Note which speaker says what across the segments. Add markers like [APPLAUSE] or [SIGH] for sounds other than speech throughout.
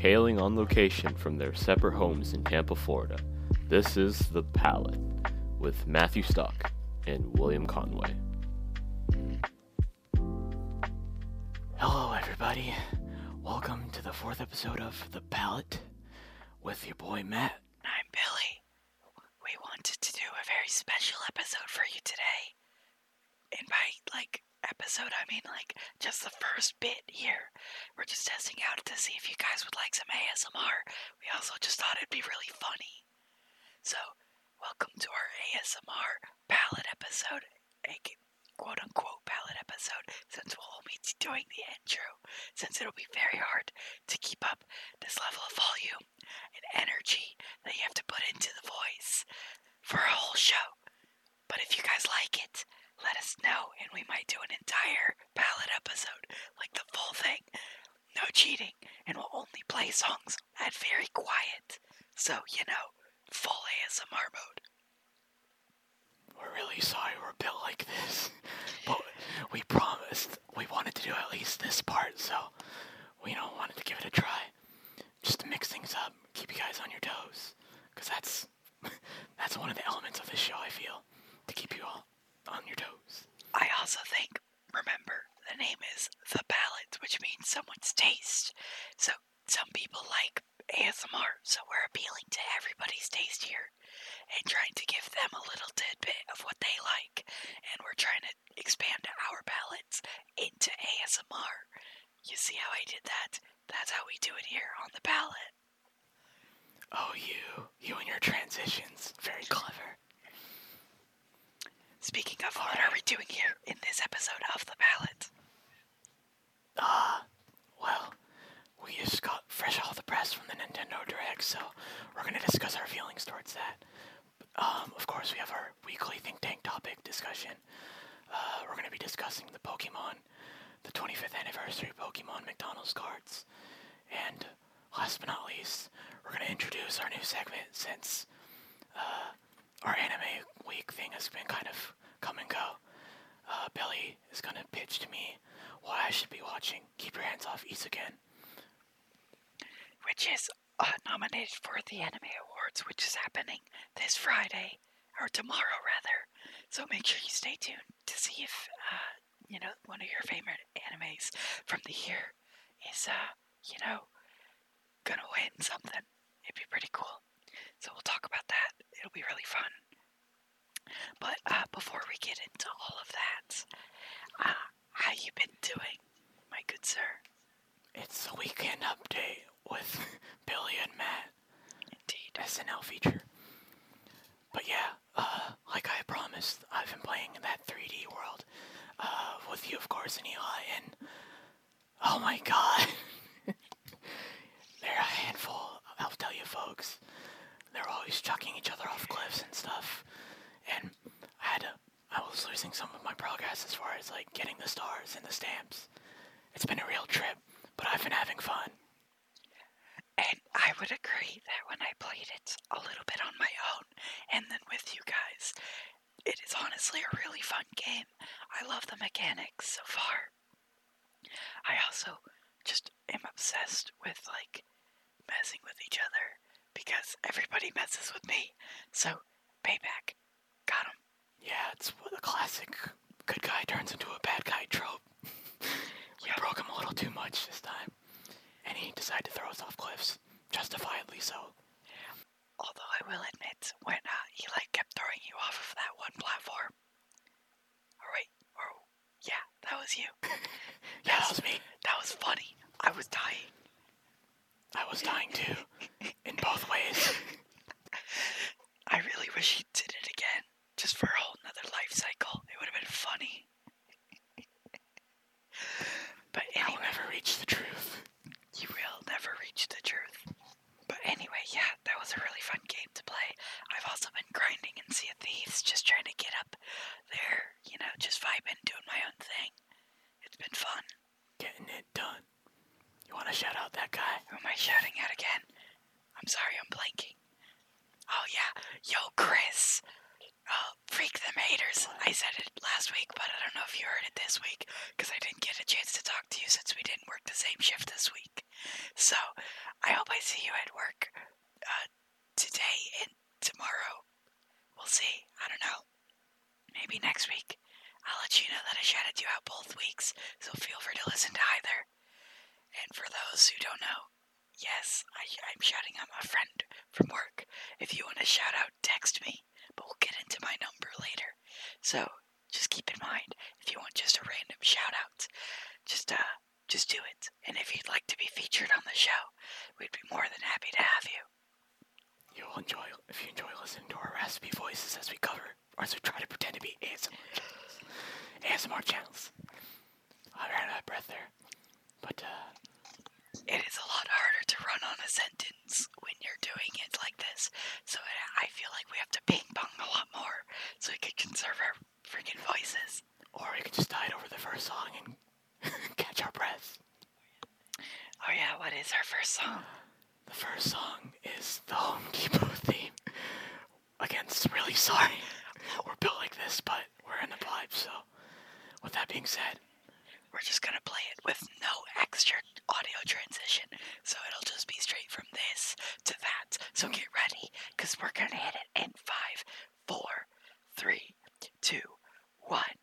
Speaker 1: Hailing on location from their separate homes in Tampa, Florida, this is The Palate with Mathew Stock and William Conway.
Speaker 2: Hello, everybody. Welcome to the fourth episode of The Palate with your boy Matt.
Speaker 3: I'm Billy. We wanted to do a very special episode for you today. And by like episode, I mean like just the first bit here. We're just testing out to see if you guys would like some ASMR. We also just thought it'd be really funny. So, welcome to our ASMR palate episode, a quote unquote palate episode, since we'll only be doing the intro, since it'll be very hard to keep up this level of volume and energy that you have to put into the voice for a whole show. But if you guys like it, let us know, and we might do an entire ballad episode, like the full thing. No cheating, and we'll only play songs at very quiet. So, you know, full ASMR mode.
Speaker 2: We're really sorry we're built like this, [LAUGHS] but we promised we wanted to do at least this part, so we don't wanted to give it a try, just to mix things up, keep you guys on your toes, because that's [LAUGHS] that's one of the elements of this show. I feel to keep you all on your toes.
Speaker 3: I also think, remember, the name is The Palate, which means someone's taste. So some people like ASMR, so we're appealing to everybody's taste here and trying to give them a little tidbit of what they like. And we're trying to expand our palates into ASMR. You see how I did that? That's how we do it here on the Palate.
Speaker 2: Oh, you, you and your transitions, very clever.
Speaker 3: Speaking of, what are we doing here in this episode of the Palate?
Speaker 2: Ah, well, we just got fresh off the press from the Nintendo Direct, so we're gonna discuss our feelings towards that. Um, of course, we have our weekly think tank topic discussion. Uh, we're gonna be discussing the Pokemon, the 25th anniversary Pokemon McDonald's cards, and last but not least, we're gonna introduce our new segment since uh, our anime week thing has been kind of come and go. Uh, Billy is gonna pitch to me what I should be watching. Keep your hands off Eizouken.
Speaker 3: which is uh, nominated for the Anime Awards, which is happening this Friday, or tomorrow rather. So make sure you stay tuned to see if, uh, you know, one of your favorite animes from the year is, uh, you know, gonna win something. It'd be pretty cool. So we'll talk about that. It'll be really fun. But uh, before we get into all of that, uh, how you been doing, my good sir?
Speaker 2: It's the weekend update with Billy and Matt.
Speaker 3: Indeed.
Speaker 2: SNL feature. But yeah, uh, like I promised, I've been playing in that 3D world uh, with you, of course, and Eli. And oh my god, they're a handful. I'll tell you, folks. They're always chucking each other off cliffs and stuff. And I had to. I was losing some of my progress as far as like getting the stars and the stamps. It's been a real trip, but I've been having fun.
Speaker 3: And I would agree that when I played it a little bit on my own and then with you guys, it is honestly a really fun game. I love the mechanics so far. I also just am obsessed with like messing with each other because everybody messes with me. So, payback. Got him.
Speaker 2: Yeah, it's what a classic good guy turns into a bad guy trope. we
Speaker 3: Yeah.
Speaker 2: broke him a little too much this time. And he decided to throw us off cliffs. Justifiably so.
Speaker 3: Although I will admit, when uh, he like kept throwing you off of that one platform. Or wait, or yeah, that was you. [LAUGHS]
Speaker 2: Yeah, that was me.
Speaker 3: That was funny. I was dying.
Speaker 2: I was dying too. In both ways. [LAUGHS]
Speaker 3: I really wish he did it again, just for a whole nother life cycle. It would have been funny. [LAUGHS] but
Speaker 2: I will never reach the truth.
Speaker 3: you will never reach the truth. Anyway, yeah, that was a really fun game to play. I've also been grinding in Sea of Thieves, just trying to get up there, you know, just vibing, doing my own thing. It's been fun.
Speaker 2: Getting it done. You want to shout out that guy?
Speaker 3: Who am I shouting at again? I'm sorry, I'm blanking. Oh yeah, yo Chris. Oh, freak them haters. I said it last week, but I don't know if you heard it this week because I didn't get a chance to talk to you since we didn't work the same shift this week. So, I hope I see you at work uh, today and tomorrow. We'll see. I don't know. Maybe next week. I'll let you know that I shouted you out both weeks, so feel free to listen to either. And for those who don't know, yes, I, I'm shouting out my friend from work. If you want to shout out, text me, but we'll get into my number later. So just keep in mind, if you want just a random shout out, just uh, just do it. And if you'd like to be featured on the show, we'd be more than happy to have you.
Speaker 4: You'll enjoy if you enjoy listening to our raspy voices as we cover, or as we try to pretend to be ASMR channels. ASMR channels. I ran out of breath there, but uh,
Speaker 3: It is a lot harder to run on a sentence when you're doing it like this. So I I feel like we have to ping pong a lot more so we can conserve our freaking voices.
Speaker 4: or we could just dive over the first song and [LAUGHS] catch our breath.
Speaker 3: Oh yeah, what is our first song?
Speaker 4: The first song is the Home Depot [LAUGHS] theme. Again, s- really [LAUGHS] sorry. We're built like this, but we're in the vibe, so. With that being said,
Speaker 3: We're just gonna play it with no extra audio transition, so it'll just be straight from this to that. So get ready, cause we're gonna hit it in five, four, three, two, one.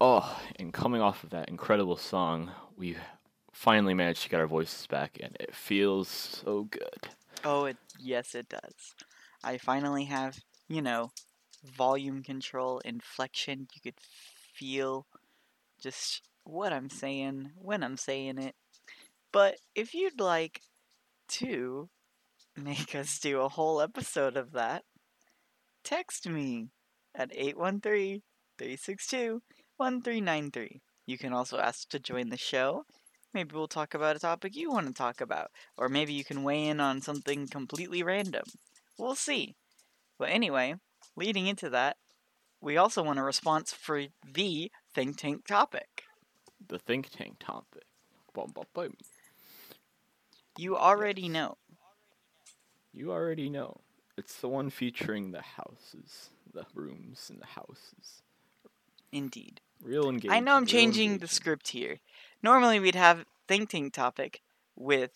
Speaker 2: Oh, and coming off of that incredible song, we finally managed to get our voices back, and it feels so good.
Speaker 5: Oh, it yes, it does. I finally have, you know, volume control, inflection. You could feel just what I'm saying when I'm saying it. But if you'd like to make us do a whole episode of that, text me at 813 362 1393. You can also ask to join the show. Maybe we'll talk about a topic you want to talk about. Or maybe you can weigh in on something completely random. We'll see. But anyway, leading into that, we also want a response for the think tank topic.
Speaker 2: The think tank topic. Boom, boom, boom.
Speaker 5: You already know.
Speaker 2: You already know. It's the one featuring the houses, the rooms in the houses.
Speaker 5: Indeed.
Speaker 2: Real engaging.
Speaker 5: I know I'm changing the script here. Normally we'd have think tank topic with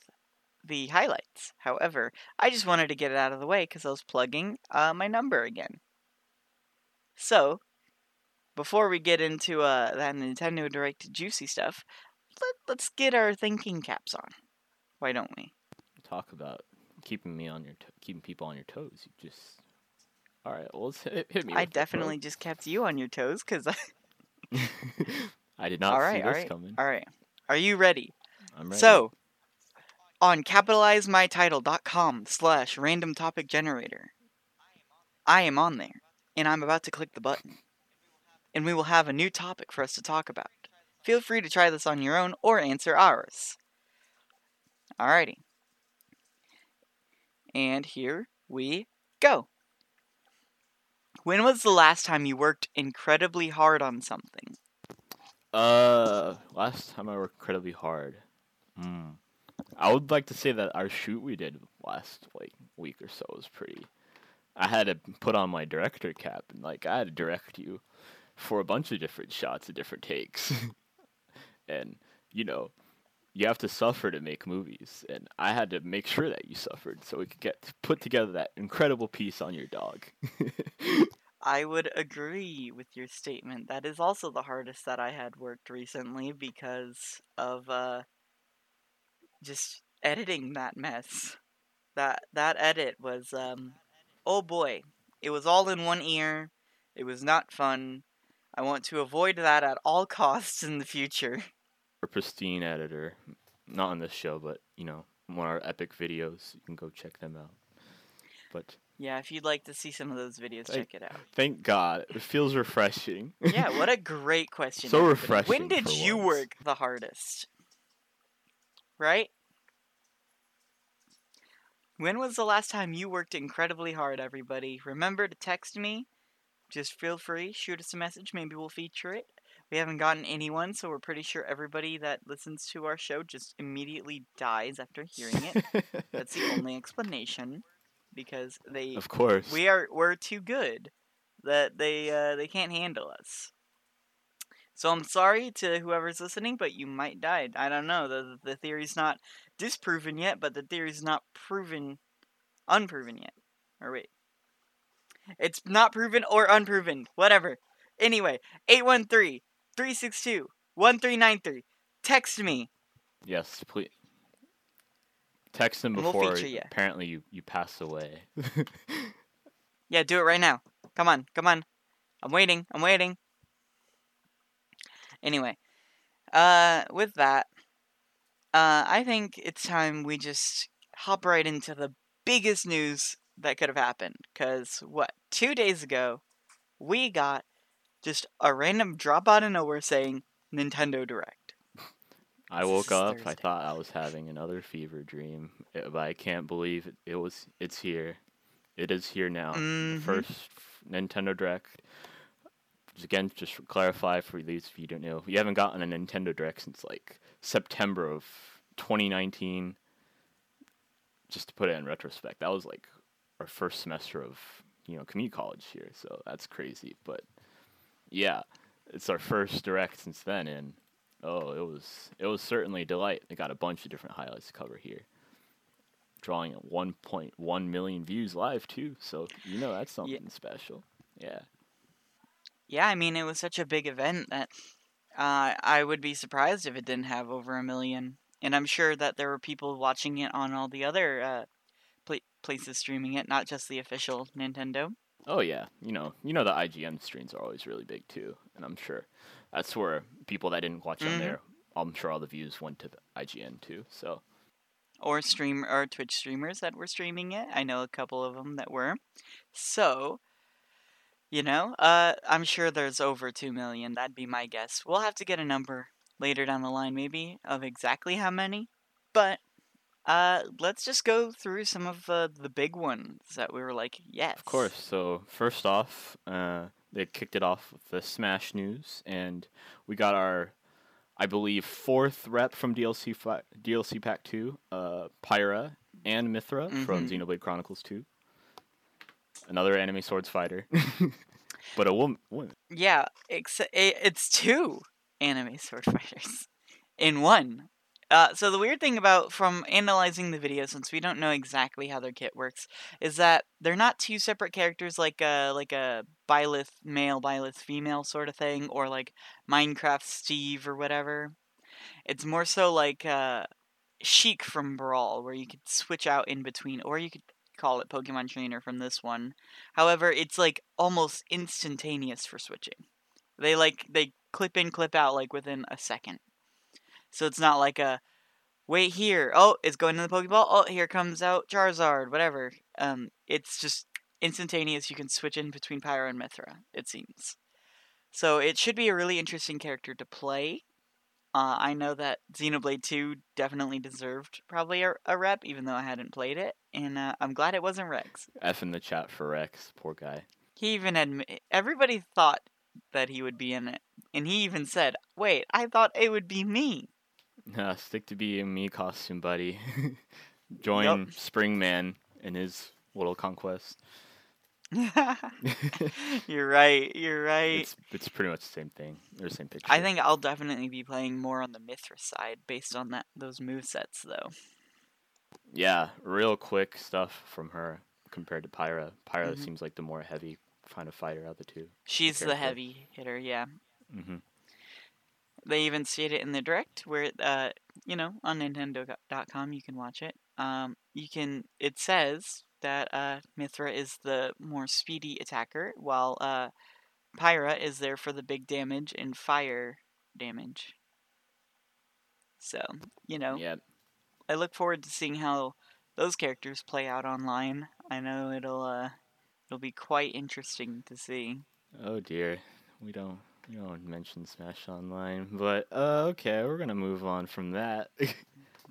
Speaker 5: the highlights. However, I just wanted to get it out of the way because I was plugging uh, my number again. So, before we get into uh, that Nintendo Direct juicy stuff, let, let's get our thinking caps on. Why don't we?
Speaker 2: Talk about keeping me on your to- keeping people on your toes. You just. All right, well, let's hit, [LAUGHS] hit me.
Speaker 5: I
Speaker 2: with it, bro.
Speaker 5: definitely just kept you on your toes because I. [LAUGHS]
Speaker 2: I did not
Speaker 5: all
Speaker 2: see
Speaker 5: all
Speaker 2: this
Speaker 5: right,
Speaker 2: coming.
Speaker 5: all right. Are you ready?
Speaker 2: I'm ready.
Speaker 5: So, on capitalizemytitle.com slash random topic generator, I am on there, and I'm about to click the button. And we will have a new topic for us to talk about. Feel free to try this on your own or answer ours. Alrighty. And here we go. When was the last time you worked incredibly hard on something?
Speaker 2: Uh, last time I worked incredibly hard. Hmm. I would like to say that our shoot we did last like week or so was pretty. I had to put on my director cap and like I had to direct you for a bunch of different shots and different takes, [LAUGHS] and you know you have to suffer to make movies, and I had to make sure that you suffered so we could get to put together that incredible piece on your dog. [LAUGHS]
Speaker 5: I would agree with your statement. That is also the hardest that I had worked recently because of uh just editing that mess. That that edit was um oh boy. It was all in one ear. It was not fun. I want to avoid that at all [LAUGHS] costs in the future.
Speaker 2: Our pristine editor, not on this show, but you know, one of our epic videos. You can go check them out. But
Speaker 5: Yeah, if you'd like to see some of those videos,
Speaker 2: Thank-
Speaker 5: check it out.
Speaker 2: thank God, it feels refreshing.
Speaker 5: Yeah, what a [LAUGHS] great question.
Speaker 2: So
Speaker 5: everybody.
Speaker 2: refreshing
Speaker 5: When did you
Speaker 2: once.
Speaker 5: work the hardest? Right? When was the last time you worked incredibly hard, everybody? Remember to text me. Just feel free, shoot us a message. Maybe we'll feature it. We haven't gotten anyone, so we're pretty sure everybody that listens to our show just immediately dies after hearing it. That's the [LAUGHS] only explanation. Because they
Speaker 2: of course.
Speaker 5: we are we're too good that they uh, they can't handle us. So I'm sorry to whoever's listening, but you might die. I don't know. The the theory's not disproven yet, but the theory's not proven unproven yet. Or wait. It's not proven or unproven. Whatever. Anyway, 813 362 1393. Text me.
Speaker 2: Yes, please. Text him
Speaker 5: we'll
Speaker 2: before
Speaker 5: feature ya.
Speaker 2: apparently you, you pass away. [LAUGHS]
Speaker 5: Yeah, do it right now. Come on, come on. I'm waiting. I'm waiting. Anyway, uh, with that, uh, I think it's time we just hop right into the biggest news that could have happened. Cause what? Two days ago, we got just a random drop out of nowhere saying Nintendo Direct.
Speaker 2: I woke up. I thought I was having another fever dream, eh, but I can't believe it, it was. It's here. It is here now. The
Speaker 5: Mhm.
Speaker 2: first Nintendo Direct. Again, just to clarify for these of you don't know, we haven't gotten a Nintendo Direct since like September of 2019. Just to put it in retrospect, that was like our first semester of you know community college here, so that's crazy. But yeah, it's our first Direct since then, and Oh, it was it was certainly a delight. They got a bunch of different highlights to cover here. Drawing at 1.1 million views live too, so you know that's something special. Yeah.
Speaker 5: Yeah, I mean, it was such a big event that uh, I would be surprised if it didn't have over a million. And I'm sure that there were people watching it on all the other uh, pla- places streaming it, not just the official Nintendo.
Speaker 2: Oh yeah, you know, you know the IGN streams are always really big too, and I'm sure that's where people that didn't watch
Speaker 5: Mhm.
Speaker 2: on there, I'm sure all the views went to the IGN too. So
Speaker 5: Or stream or Twitch streamers that were streaming it. I know a couple of them that were. So, you know, uh, I'm sure there's over two million. That'd be my guess. We'll have to get a number later down the line, maybe, of exactly how many. But uh, let's just go through some of uh, the big ones that we were like, yes,
Speaker 2: Of course. So first off, uh, they kicked it off with the Smash news, and we got our, I believe, fourth rep from DLC fi- DLC Pack Two, uh, Pyra and Mythra from
Speaker 5: Mhm.
Speaker 2: Xenoblade Chronicles Two. Another anime swords fighter, [LAUGHS] but a woman. woman.
Speaker 5: Yeah, it's it's two anime sword fighters in one. Uh, so the weird thing about from analyzing the video, since we don't know exactly how their kit works, is that they're not two separate characters like a like a Byleth male, Byleth female sort of thing, or like Minecraft Steve or whatever. It's more so like uh, Sheik from Brawl, where you could switch out in between, or you could call it Pokemon Trainer from this one. However, it's like almost instantaneous for switching. They like they clip in, clip out like within a second. So it's not like a wait here. Oh, it's going to the Pokeball. Oh, here comes out Charizard. Whatever. Um, it's just instantaneous. You can switch in between Pyra and Mythra. It seems. So it should be a really interesting character to play. Uh, I know that Xenoblade 2 definitely deserved probably a, a rep, even though I hadn't played it, and uh, I'm glad it wasn't Rex.
Speaker 2: F in the chat for Rex. Poor guy.
Speaker 5: He even admit everybody thought that he would be in it, and he even said, "Wait, I thought it would be me."
Speaker 2: Uh, stick to being a Mii costume, buddy. [LAUGHS] Join Spring Man in his little conquest. [LAUGHS]
Speaker 5: you're right. You're right.
Speaker 2: It's it's pretty much the same thing. They're the same picture.
Speaker 5: I think I'll definitely be playing more on the Mythra side based on that those move sets though.
Speaker 2: Yeah, real quick stuff from her compared to Pyra. Pyra
Speaker 5: Mhm.
Speaker 2: seems like the more heavy kind of fighter out of the two.
Speaker 5: She's the heavy hitter, yeah.
Speaker 2: hmm
Speaker 5: They even state it in the direct where uh you know, on nintendo.com you can watch it. Um you can it says that uh Mythra is the more speedy attacker while uh Pyra is there for the big damage and fire damage. So, you know,
Speaker 2: Yeah,
Speaker 5: I look forward to seeing how those characters play out online. I know it'll uh it'll be quite interesting to see.
Speaker 2: Oh dear, we don't we don't mention Smash Online, but uh, okay, we're gonna move on from that. [LAUGHS]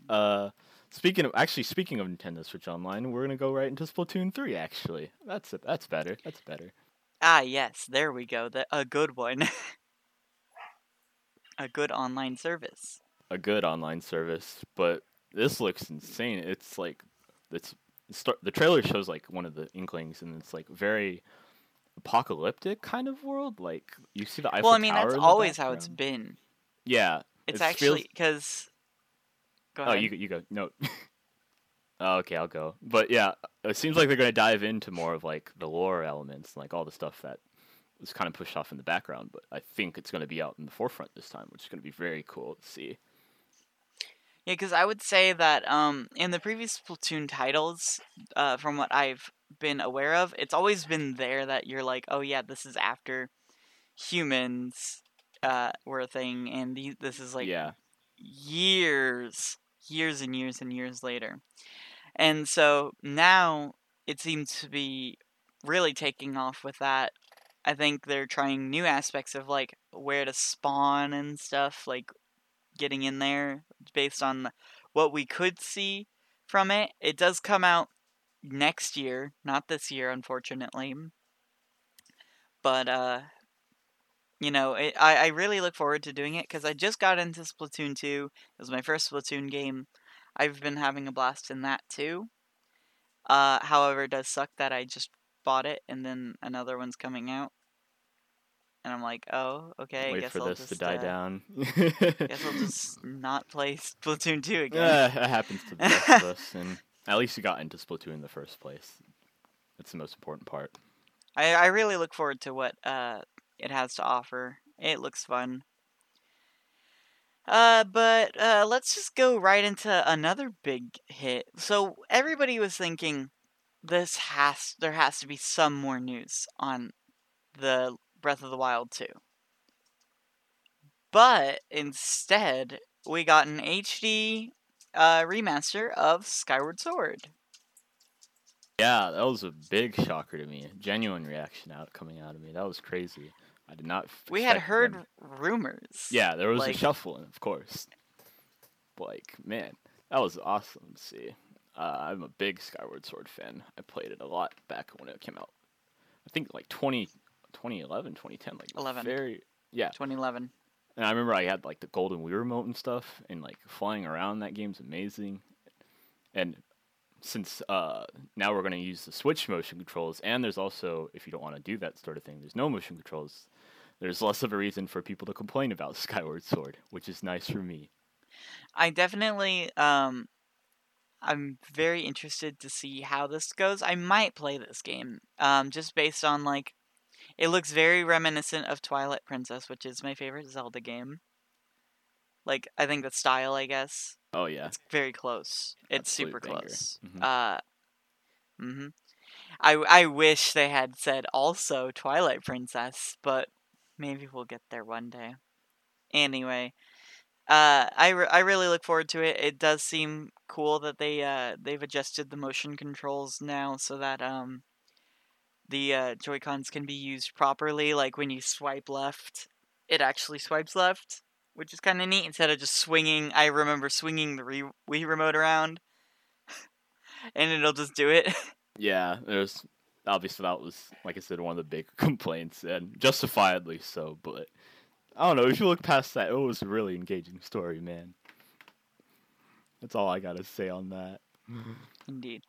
Speaker 2: uh, speaking of actually speaking of Nintendo Switch Online, we're gonna go right into Splatoon three. Actually, that's it. That's better. That's better.
Speaker 5: Ah, yes, there we go. The, a good one. [LAUGHS] a good online service.
Speaker 2: A good online service, but this looks insane. It's like it's start the trailer shows like one of the inklings, and it's like very apocalyptic kind of world. Like you see the Eiffel
Speaker 5: well, I mean,
Speaker 2: Tower
Speaker 5: that's always how it's been.
Speaker 2: Yeah,
Speaker 5: It's
Speaker 2: It
Speaker 5: actually because. Go
Speaker 2: Oh, you go- you go. No. [LAUGHS] oh, okay, I'll go. But yeah, it seems like they're going to dive into more of like the lore elements, like all the stuff that was kind of pushed off in the background. But I think it's going to be out in the forefront this time, which is going to be very cool to see.
Speaker 5: Yeah, because I would say that um, in the previous Splatoon titles, uh, from what I've been aware of, it's always been there that you're like, oh yeah, this is after humans uh, were a thing, and the- this is like
Speaker 2: yeah,
Speaker 5: years, years and years and years later. And so now it seems to be really taking off with that. I think they're trying new aspects of like where to spawn and stuff, like getting in there based on what we could see from it. It does come out next year, not this year, unfortunately. But uh, you know, it, I I really look forward to doing it because I just got into Splatoon two. It was my first Splatoon game. I've been having a blast in that too. Uh, however, it does suck that I just bought it and then another one's coming out, and I'm like, oh, okay. I
Speaker 2: wait
Speaker 5: guess
Speaker 2: for
Speaker 5: I'll
Speaker 2: this
Speaker 5: just,
Speaker 2: to die
Speaker 5: uh,
Speaker 2: down.
Speaker 5: Guess I'll just [LAUGHS] not play Splatoon two again.
Speaker 2: Yeah, it happens to the best of us, [LAUGHS] and at least you got into Splatoon in the first place. That's the most important part.
Speaker 5: I, I really look forward to what uh, it has to offer. It looks fun. Uh, but uh, let's just go right into another big hit. So everybody was thinking this has there has to be some more news on the Breath of the Wild 2. But instead, we got an HD uh, remaster of Skyward Sword.
Speaker 2: Yeah, that was a big shocker to me. Genuine reaction out coming out of me. That was crazy. I did not.
Speaker 5: We had heard
Speaker 2: them-
Speaker 5: rumors.
Speaker 2: Yeah, there was
Speaker 5: like-
Speaker 2: a shuffling, of course. Like, man, that was awesome to see. Uh, I'm a big Skyward Sword fan. I played it a lot back when it came out. I think like 20, 2011, 2010, like
Speaker 5: 11.
Speaker 2: very yeah.
Speaker 5: 2011.
Speaker 2: And I remember I had like the golden Wii remote and stuff, and like flying around that game's amazing. And since uh, now we're gonna use the Switch motion controls, and there's also if you don't want to do that sort of thing, there's no motion controls. There's less of a reason for people to complain about [LAUGHS] Skyward Sword, which is nice for me.
Speaker 5: I definitely um I'm very interested to see how this goes. I might play this game um just based on like it looks very reminiscent of Twilight Princess, which is my favorite Zelda game. Like I think the style, I guess,
Speaker 2: Oh yeah,
Speaker 5: it's very close. It's
Speaker 2: Absolute
Speaker 5: super
Speaker 2: banger.
Speaker 5: close.
Speaker 2: Mhm.
Speaker 5: Uh mhm. I I wish they had said also Twilight Princess, but maybe we'll get there one day. Anyway, uh, I, re- I really look forward to it. It does seem cool that they uh they've adjusted the motion controls now so that um the uh, Joy Cons can be used properly. Like when you swipe left, it actually swipes left, which is kind of neat instead of just swinging. I remember swinging the re- Wii remote around, [LAUGHS] and it'll just do it. [LAUGHS]
Speaker 2: yeah. There's obviously that was like I said one of the big [LAUGHS] complaints, and justifiably so. But I don't know if you look past that, it was a really engaging story, man. That's all I gotta say on that.
Speaker 5: Indeed.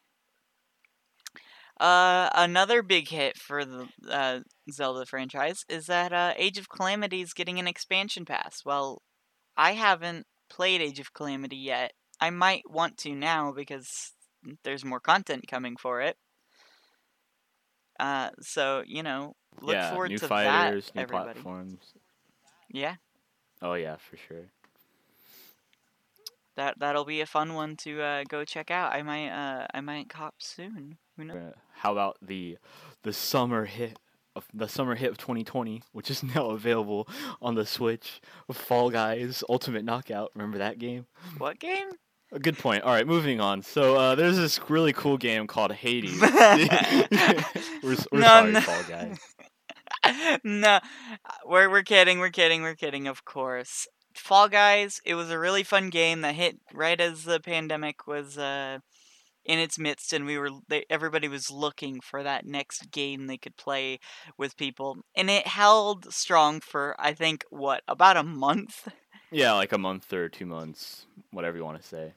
Speaker 5: Uh, another big hit for the uh, Zelda franchise is that uh, Age of Calamity is getting an expansion pass. Well, I haven't played Age of Calamity yet. I might want to now because there's more content coming for it. Uh, so you know, look
Speaker 2: yeah,
Speaker 5: forward
Speaker 2: new
Speaker 5: to
Speaker 2: fighters,
Speaker 5: that,
Speaker 2: new
Speaker 5: everybody.
Speaker 2: platforms.
Speaker 5: Yeah,
Speaker 2: Oh yeah, for sure.
Speaker 5: that that'll be a fun one to uh, go check out. I might uh, I might cop soon. Who knows?
Speaker 2: Uh, How about the the summer hit of the summer hit of 2020, which is [LAUGHS] now available on the Switch? Fall Guys Ultimate Knockout. Remember that game?
Speaker 5: What game?
Speaker 2: A good point. All right, moving on. So uh, there's this really cool game called Hades. [LAUGHS] [LAUGHS] we're we're
Speaker 5: No,
Speaker 2: sorry,
Speaker 5: no.
Speaker 2: Fall Guys.
Speaker 5: no, we're we're kidding, we're kidding, we're kidding. Of course, Fall Guys. It was a really fun game that hit right as the pandemic was uh, in its midst, and we were they, everybody was looking for that next game they could play with people, and it held strong for I think what about a month.
Speaker 2: Yeah, like a month or two months, whatever you want to say.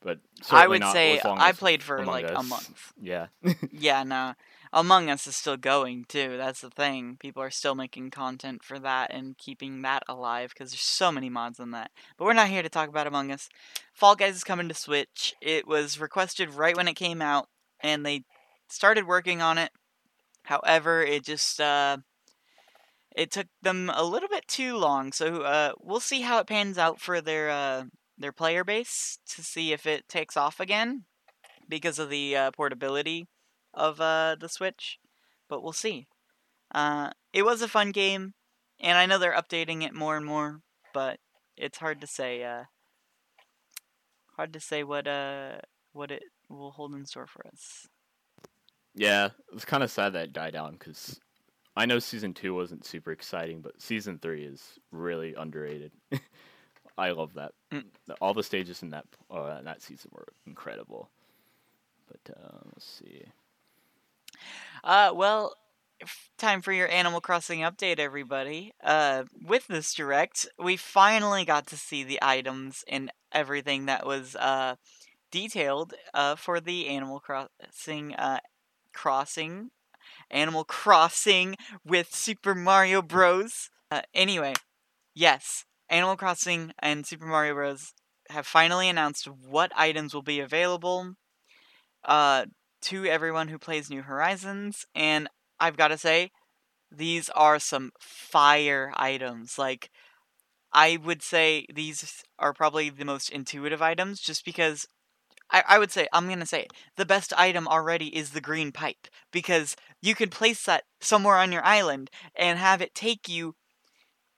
Speaker 2: But
Speaker 5: I would say I played for
Speaker 2: Among
Speaker 5: like a month.
Speaker 2: Yeah. [LAUGHS]
Speaker 5: Yeah, no. Among Us is still going too. That's the thing. People are still making content for that and keeping that alive because there's so many mods on that. But we're not here to talk about Among Us. Fall Guys is coming to Switch. It was requested right when it came out, and they started working on it. However, it just uh, it took them a little bit too long. So uh, we'll see how it pans out for their uh, their player base to see if it takes off again because of the uh, portability of uh, the Switch, but we'll see. Uh, it was a fun game, and I know they're updating it more and more, but it's hard to say. Uh, hard to say what uh what it will hold in store for us.
Speaker 2: Yeah, it's kind of sad that it died down because I know season two wasn't super exciting, but season three is really underrated. [LAUGHS] I love that.
Speaker 5: Mm.
Speaker 2: All the stages in that uh, in that season were incredible. But uh, let's see.
Speaker 5: Uh, well, time for your Animal Crossing update, everybody. Uh, with this direct, we finally got to see the items and everything that was uh detailed uh for the Animal Crossing uh crossing Animal [LAUGHS] Crossing with Super Mario Bros. Uh, anyway, yes, Animal Crossing and Super Mario Bros. have finally announced what items will be available. Uh, to everyone who plays New Horizons, and I've got to say, these are some fire items. Like, I would say these are probably the most intuitive items, just because I, I would say, I'm going to say, it, the best item already is the green pipe, because you can place that somewhere on your island and have it take you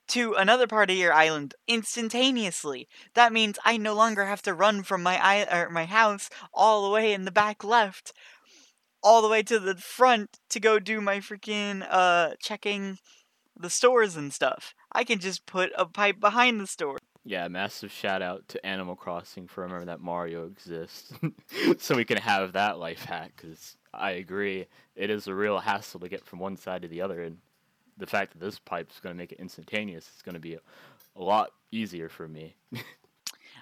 Speaker 5: to another part of your island instantaneously. That means I no longer have to run from my I- my house all the way in the back left all the way to the front to go do my freaking uh checking the stores and stuff. I can just put a pipe behind the store.
Speaker 2: Yeah, massive shout out to Animal Crossing for remembering that Mario exists, [LAUGHS] so we can have that life hack. Because I agree, it is a real hassle to get from one side to the other, and the fact that this pipe is going to make it instantaneous is going to be a, a lot easier for me. [LAUGHS]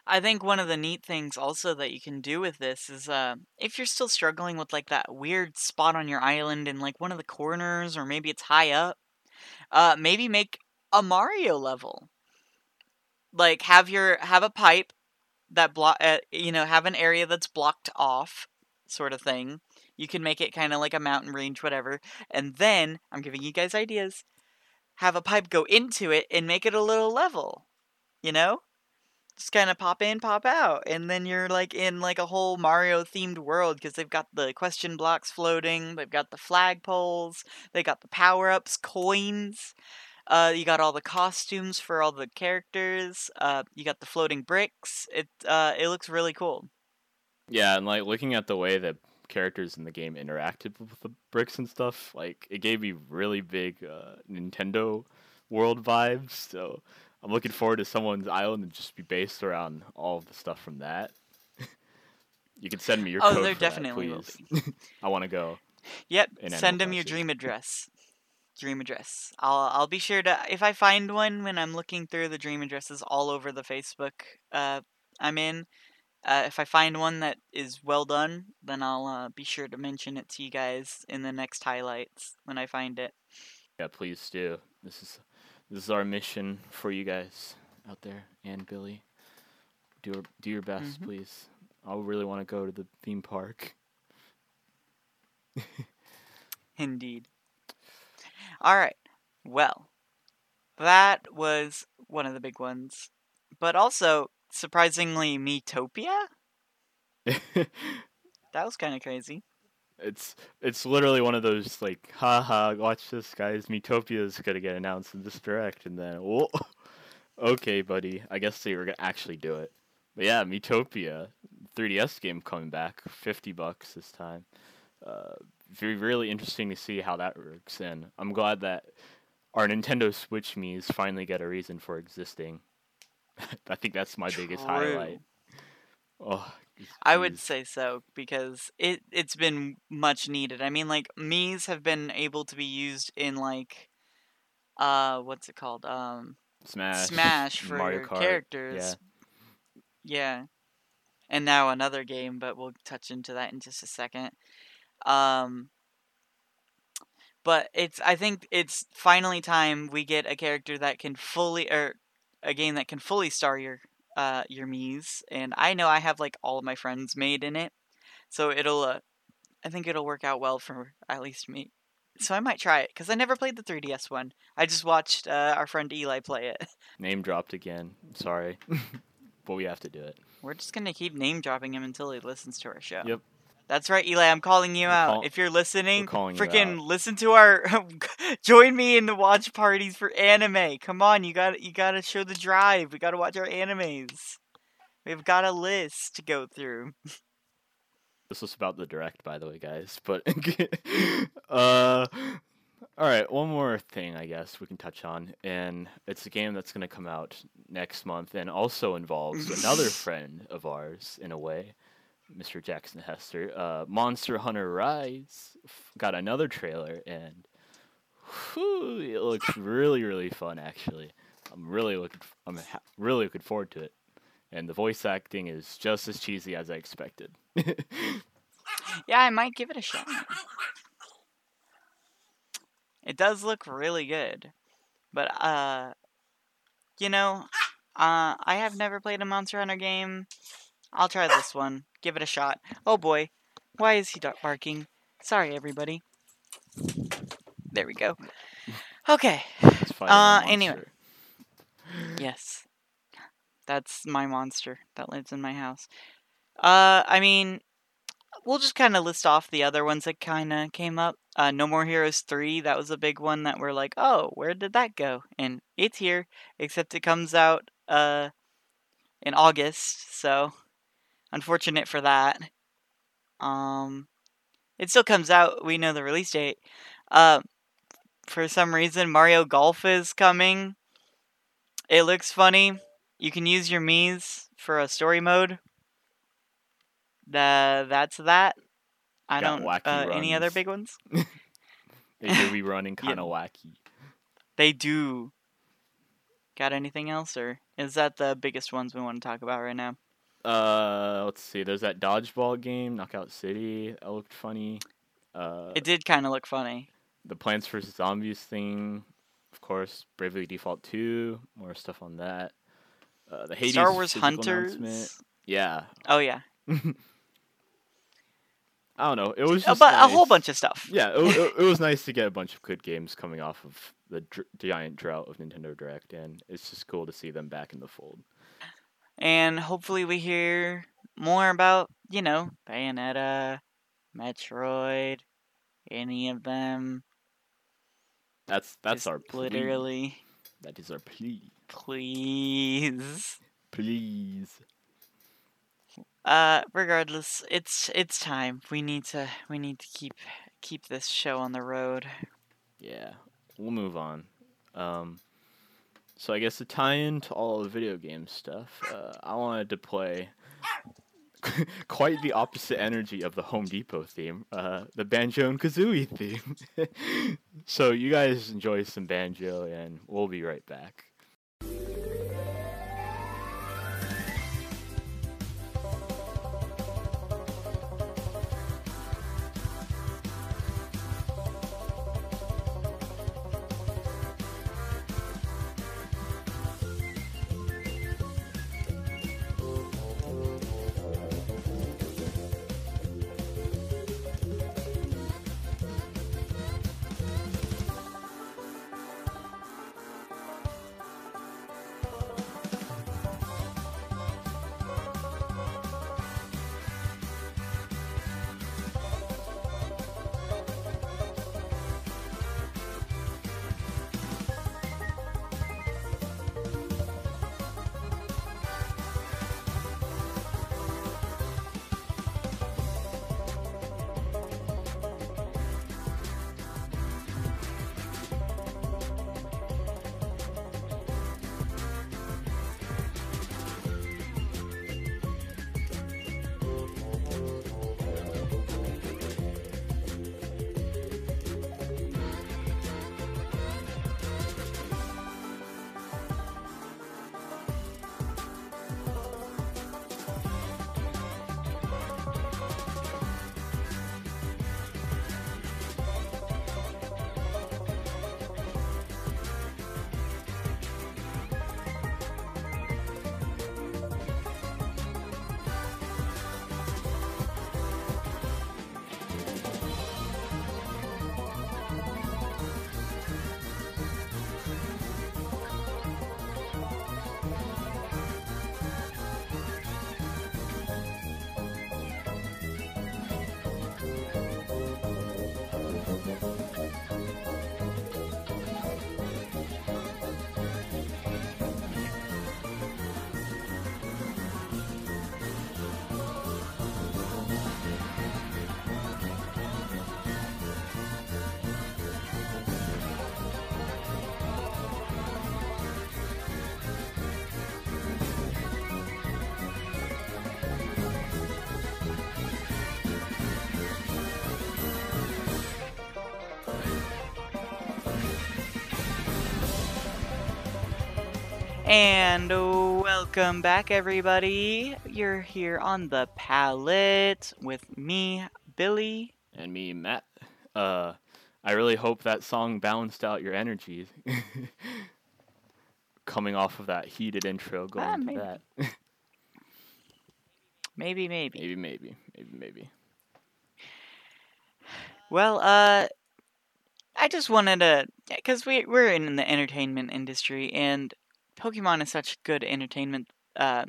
Speaker 5: I think one of the neat things also that you can do with this is uh if you're still struggling with like that weird spot on your island in like one of the corners or maybe it's high up, uh maybe make a Mario level. Like have your have a pipe that block uh, you know have an area that's blocked off sort of thing. You can make it kind of like a mountain range whatever. And then I'm giving you guys ideas. Have a pipe go into it and make it a little level. You know? Just kind of pop in, pop out, and then you're like in like a whole Mario themed world because they've got the question blocks floating, they've got the flagpoles, they got the power ups, coins. Uh, you got all the costumes for all the characters. Uh, you got the floating bricks. It uh, it looks really cool.
Speaker 2: Yeah, and like looking at the way that characters in the game interacted with the bricks and stuff, like it gave me really big uh, Nintendo World vibes. So I'm looking forward to someone's island and just be based around all of the stuff from that. [LAUGHS] you can send me your
Speaker 5: Oh,
Speaker 2: code
Speaker 5: there
Speaker 2: that,
Speaker 5: definitely will
Speaker 2: please. [LAUGHS] I want to go.
Speaker 5: Yep, send them your dream [LAUGHS] address. Dream address. I'll I'll be sure to if I find one when I'm looking through the dream addresses all over the Facebook uh I'm in, Uh, if I find one that is well done, then I'll uh, be sure to mention it to you guys in the next highlights when I find it.
Speaker 2: Yeah, please do. This is this is our mission for you guys out there and Billy. Do your, do your best,
Speaker 5: Mhm.
Speaker 2: please. I really want to go to the theme park. [LAUGHS]
Speaker 5: Indeed. All right. Well, that was one of the big ones, but also surprisingly, Miitopia. [LAUGHS] That was kind of crazy.
Speaker 2: It's it's literally one of those like, haha, watch this, guys. Miitopia is gonna get announced in this direct, and then, [LAUGHS] whoa, okay, buddy. I guess they were gonna actually do it. But yeah, Miitopia, 3DS game coming back, fifty bucks this time. Uh, very really interesting to see how that works, and I'm glad that our Nintendo Switch Mii's finally get a reason for existing. [LAUGHS] I think that's my biggest highlight. Oh,
Speaker 5: I would say so because it it's been much needed. I mean, like Mii's have been able to be used in like, uh, what's it called? Um,
Speaker 2: Smash,
Speaker 5: Smash [LAUGHS] for
Speaker 2: Mario Kart,
Speaker 5: characters. Yeah. And now another game, but we'll touch into that in just a second. Um but it's I think it's finally time we get a character that can fully or a game that can fully star your uh your Mii's and I know I have like all of my friends made in it. So it'll uh, I think it'll work out well for at least me. So I might try it cuz I never played the 3DS one. I just watched uh, our friend Eli play it.
Speaker 2: Name dropped again. Sorry, [LAUGHS] but we have to do it.
Speaker 5: We're just gonna keep name dropping him until he listens to our show.
Speaker 2: Yep.
Speaker 5: That's right, Eli. I'm calling you
Speaker 2: We're
Speaker 5: out.
Speaker 2: call-
Speaker 5: if you're listening,
Speaker 2: calling you
Speaker 5: freaking listen to our. [LAUGHS] join me in the watch parties for anime. Come on, you got you got to show the drive. We got to watch our animes. We've got a list to go through.
Speaker 2: This was about the direct, by the way, guys. But [LAUGHS] uh, all right, one more thing I guess we can touch on, and it's a game that's gonna come out next month, and also involves another [LAUGHS] friend of ours in a way, Mr. Jackson Hester. Uh, Monster Hunter Rise got another trailer, and whew, it looks really, really fun. Actually, I'm really looking, I'm ha- really looking forward to it. And the voice acting is just as cheesy as I expected. [LAUGHS]
Speaker 5: Yeah, I might give it a shot. It does look really good, but uh, you know, uh, I have never played a Monster Hunter game. I'll try this one. Give it a shot. Oh boy, why is he barking? Sorry, everybody. There we go. Okay.
Speaker 2: It's fighting a
Speaker 5: Uh, anyway. Yes. That's my monster that lives in my house. Uh, I mean, we'll just kind of list off the other ones that kind of came up. Uh, No More Heroes 3, that was a big one that we're like, oh, where did that go? And it's here, except it comes out, uh, in August, so unfortunate for that. Um, it still comes out, we know the release date. Uh, for some reason, Mario Golf is coming. It looks funny. You can use your Mii's for a story mode. The that's that. I
Speaker 2: Got
Speaker 5: don't. Uh, any other big ones? [LAUGHS]
Speaker 2: They do [LAUGHS] be running kind of wacky.
Speaker 5: They do. Got anything else, or is that the biggest ones we want to talk about right now?
Speaker 2: Uh, let's see. There's that dodgeball game, Knockout City. That looked funny. Uh,
Speaker 5: It did kind of look funny.
Speaker 2: the Plants vs Zombies thing, of course. Bravely Default 2. More stuff on that. Uh, the Hades
Speaker 5: Star Wars Hunters.
Speaker 2: Yeah.
Speaker 5: Oh yeah, [LAUGHS]
Speaker 2: I don't know. It was just
Speaker 5: but a whole bunch of stuff.
Speaker 2: Yeah, it, it, it was [LAUGHS] nice to get a bunch of good games coming off of the dr- giant drought of Nintendo Direct, and it's just cool to see them back in the fold.
Speaker 5: And hopefully we hear more about you know Bayonetta, Metroid, any of them.
Speaker 2: That's that's
Speaker 5: Just
Speaker 2: our plea.
Speaker 5: literally.
Speaker 2: That is our plea.
Speaker 5: Please.
Speaker 2: Please.
Speaker 5: Uh, regardless, it's it's time. We need to we need to keep keep this show on the road.
Speaker 2: Yeah, we'll move on. Um, so I guess to tie into all the video game stuff, uh, I wanted to play [LAUGHS] quite the opposite energy of the Home Depot theme, uh, the Banjo and Kazooie theme. [LAUGHS] so you guys enjoy some banjo, and we'll be right back.
Speaker 5: And welcome back, everybody. You're here on the Palate with me, Billy.
Speaker 2: And me, Matt. Uh, I really hope that song balanced out your energy. [LAUGHS] Coming off of that heated intro, going
Speaker 5: Ah,
Speaker 2: to
Speaker 5: maybe.
Speaker 2: that.
Speaker 5: Maybe, maybe.
Speaker 2: maybe, maybe, maybe, maybe.
Speaker 5: Well, uh, I just wanted to, because we we're in the entertainment industry, and Pokemon is such good entertainment, uh,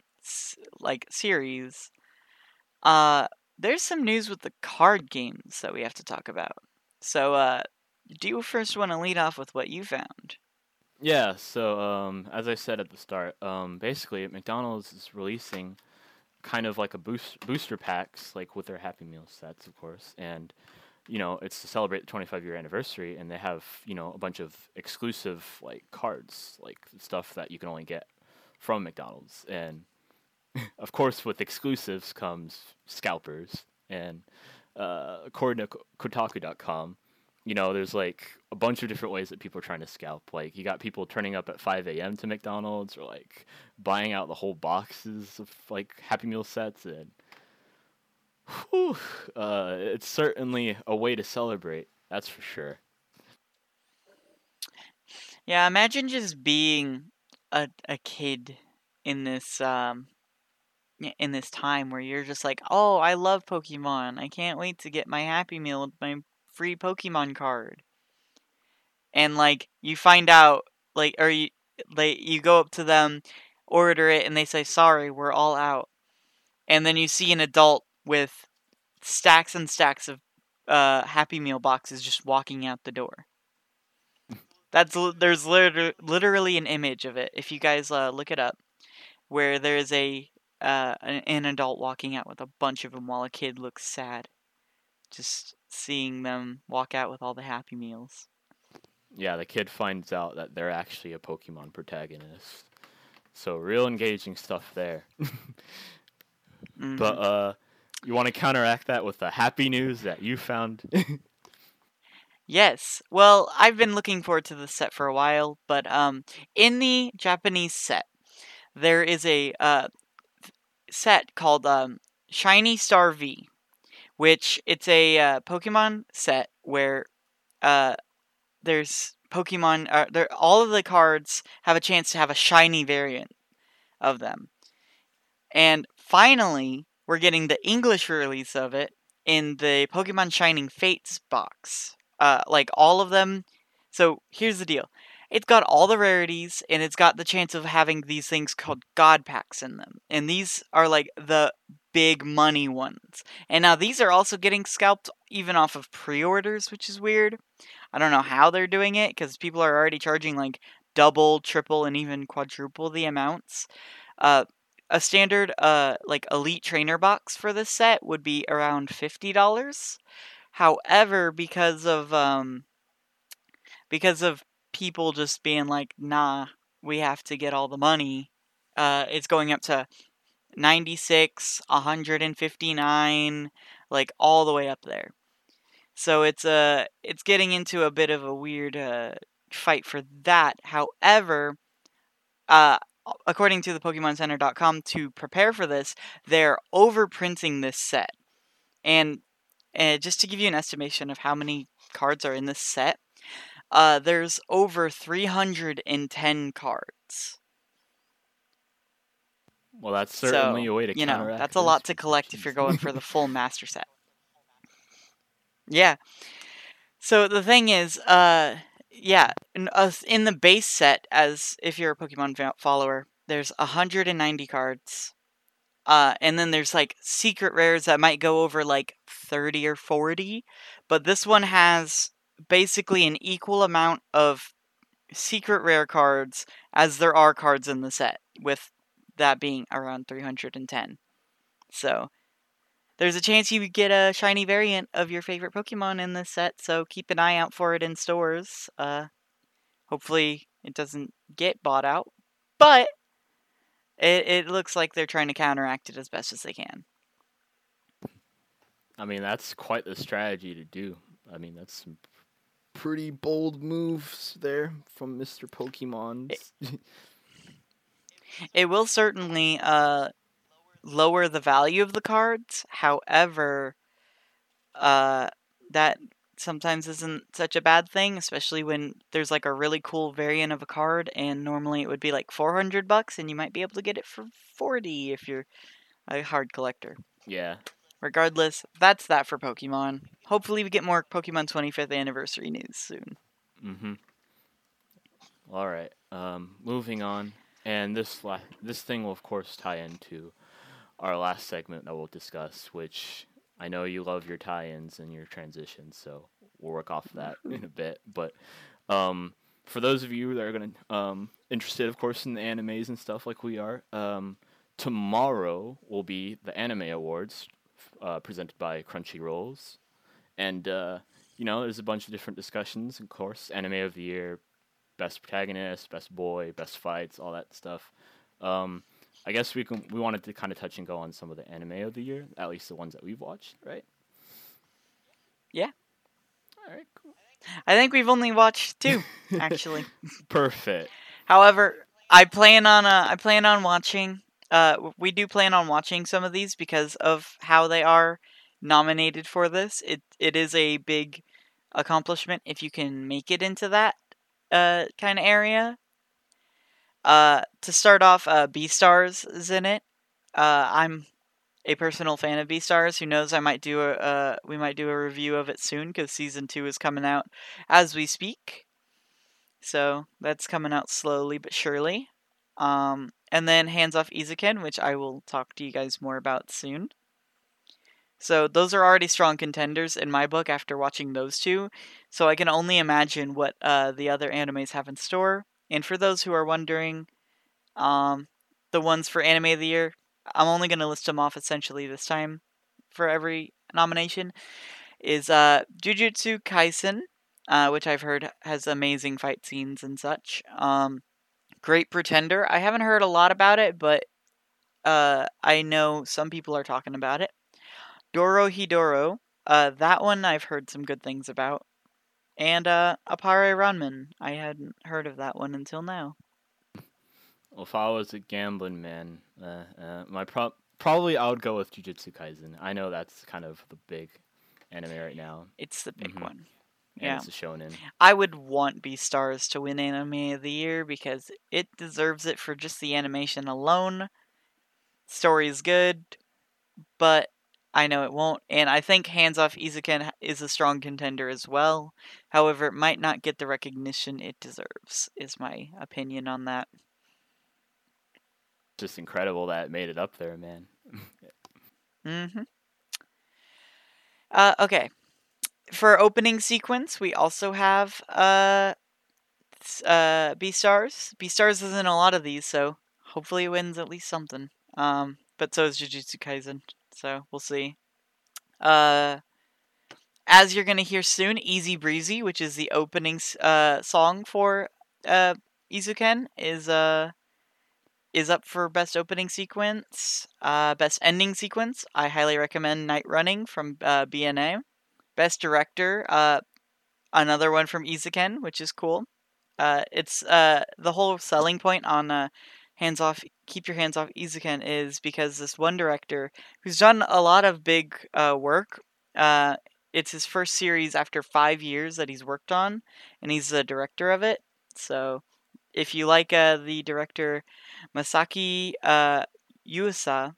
Speaker 5: like series. Uh, there's some news with the card games that we have to talk about. So, uh, do you first want to lead off with what you found?
Speaker 2: Yeah, so um, as I said at the start, um, basically McDonald's is releasing kind of like a boost booster packs, like with their Happy Meal sets, of course, and you know it's to celebrate the 25 year anniversary, and they have you know a bunch of exclusive like cards, like stuff that you can only get from McDonald's, and [LAUGHS] of course with exclusives comes scalpers, and uh, according to Ko- Kotaku.com, you know, there's like a bunch of different ways that people are trying to scalp. Like you got people turning up at 5 a.m. to McDonald's, or like buying out the whole boxes of like Happy Meal sets, and whew, uh, it's certainly a way to celebrate. That's for sure.
Speaker 5: Yeah, imagine just being a a kid in this um in this time where you're just like, "Oh, I love Pokemon. I can't wait to get my Happy Meal with my free Pokemon card." And like you find out like or you like you go up to them, order it and they say, "Sorry, we're all out." And then you see an adult with stacks and stacks of uh Happy Meal boxes just walking out the door. That's there's liter- literally an image of it. If you guys uh, look it up, where there's a uh, an, an adult walking out with a bunch of them while a kid looks sad, just seeing them walk out with all the Happy Meals.
Speaker 2: Yeah, the kid finds out that they're actually a Pokemon protagonist. So real engaging stuff there.
Speaker 5: Mhm. [LAUGHS]
Speaker 2: But uh, you want to counteract that with the happy news that you found. [LAUGHS]
Speaker 5: Yes. Well, I've been looking forward to this set for a while, but um, in the Japanese set, there is a uh, set called um, Shiny Star V, which it's a uh, Pokemon set where uh, there's Pokemon. Uh, there, all of the cards have a chance to have a shiny variant of them, and finally, we're getting the English release of it in the Pokemon Shining Fates box uh, like all of them. So here's the deal: it's got all the rarities, and it's got the chance of having these things called God packs in them, and these are like the big money ones. And now these are also getting scalped even off of pre-orders, which is weird. I don't know how they're doing it because people are already charging like double, triple, and even quadruple the amounts. Uh, a standard uh like elite trainer box for this set would be around fifty dollars. However, because of um because of people just being like, nah, we have to get all the money, uh it's going up to 96, 159, like all the way up there. So it's uh it's getting into a bit of a weird uh fight for that. However, uh according to the PokemonCenter.com, to prepare for this, they're overprinting this set. And uh, just to give you an estimation of how many cards are in this set, uh, there's over 310 cards.
Speaker 2: well, that's certainly
Speaker 5: So,
Speaker 2: a way to
Speaker 5: You know, that's a lot to collect if you're going for the [LAUGHS] full master set. Yeah. So the thing is, uh, yeah, in, uh, in the base set, as if you're a Pokemon follower, there's 190 cards. Uh, and then there's like secret rares that might go over like 30 or 40. But this one has basically an equal amount of secret rare cards as there are cards in the set, with that being around 310. So there's a chance you get a shiny variant of your favorite Pokemon in this set, so keep an eye out for it in stores. Uh, hopefully it doesn't get bought out, but it, it looks like they're trying to counteract it as best as they can.
Speaker 2: I mean, that's quite the strategy to do. I mean, that's some pretty bold moves there from Mr. Pokemon. [LAUGHS]
Speaker 5: It will certainly uh, lower the value of the cards. However, uh, that sometimes isn't such a bad thing, especially when there's like a really cool variant of a card, and normally it would be like 400 bucks, and you might be able to get it for 40 if you're a hard collector.
Speaker 2: Yeah.
Speaker 5: Regardless, that's that for Pokemon. Hopefully, we get more Pokemon 25th anniversary news soon.
Speaker 2: Mm-hmm. All right. Um, moving on, and this la- this thing will of course tie into our last segment that we'll discuss, which I know you love your tie-ins and your transitions, so we'll work off that in a [LAUGHS] bit. But um, for those of you that are gonna um, interested, of course, in the animes and stuff like we are, um, tomorrow will be the Anime Awards uh, presented by Crunchyrolls, and uh, you know there's a bunch of different discussions. Of course, Anime of the Year, Best Protagonist, Best Boy, Best Fights, all that stuff. Um, I guess we can we wanted to kind of touch and go on some of the anime of the year, at least the ones that we've watched, right?
Speaker 5: Yeah.
Speaker 2: All right. Cool.
Speaker 5: I think we've only watched two, [LAUGHS] actually.
Speaker 2: Perfect.
Speaker 5: However, I plan on uh, I plan on watching. Uh, we do plan on watching some of these because of how they are nominated for this. It it is a big accomplishment if you can make it into that uh kind of area. Uh, to start off, uh, Beastars is in it. Uh, I'm a personal fan of Beastars. Who knows? I might do a uh, we might do a review of it soon because season two is coming out as we speak. So that's coming out slowly but surely. Um, and then Hands Off Eizouken, which I will talk to you guys more about soon. So those are already strong contenders in my book after watching those two. So I can only imagine what uh, the other animes have in store. And for those who are wondering, um, the ones for Anime of the Year, I'm only going to list them off essentially this time for every nomination, is uh, Jujutsu Kaisen, uh, which I've heard has amazing fight scenes and such. Um, Great Pretender, I haven't heard a lot about it, but uh, I know some people are talking about it. Dorohedoro, uh, that one I've heard some good things about. And uh, Appare-Ranman, I hadn't heard of that one until now.
Speaker 2: Well, if I was a gambling man, uh, uh, my pro- probably I would go with Jujutsu Kaisen. I know that's kind of the big anime right now,
Speaker 5: It's the big
Speaker 2: Mhm.
Speaker 5: one.
Speaker 2: and
Speaker 5: Yeah.
Speaker 2: it's a shonen.
Speaker 5: I would want Beastars to win Anime of the Year because it deserves it for just the animation alone. Story is good, but I know it won't. And I think Hands Off Eizouken is a strong contender as well. However, it might not get the recognition it deserves, is my opinion on that.
Speaker 2: Just incredible that it made it up there, man. [LAUGHS]
Speaker 5: Mm-hmm. Uh, okay. For opening sequence, we also have uh, uh, Beastars. Beastars is in a lot of these, so hopefully it wins at least something. Um, but so is Jujutsu Kaisen, so we'll see. Uh, as you're gonna hear soon, Easy Breezy, which is the opening uh, song for uh, Eizouken, is uh is up for best opening sequence. Uh, best ending sequence, I highly recommend Night Running from uh, BNA. Best director, uh, another one from Eizouken, which is cool. Uh, it's uh, the whole selling point on uh, hands off, keep your hands off Eizouken is because this one director who's done a lot of big uh, work. Uh, it's his first series after five years that he's worked on, and he's the director of it. So, if you like uh, the director Masaki uh, Yuasa,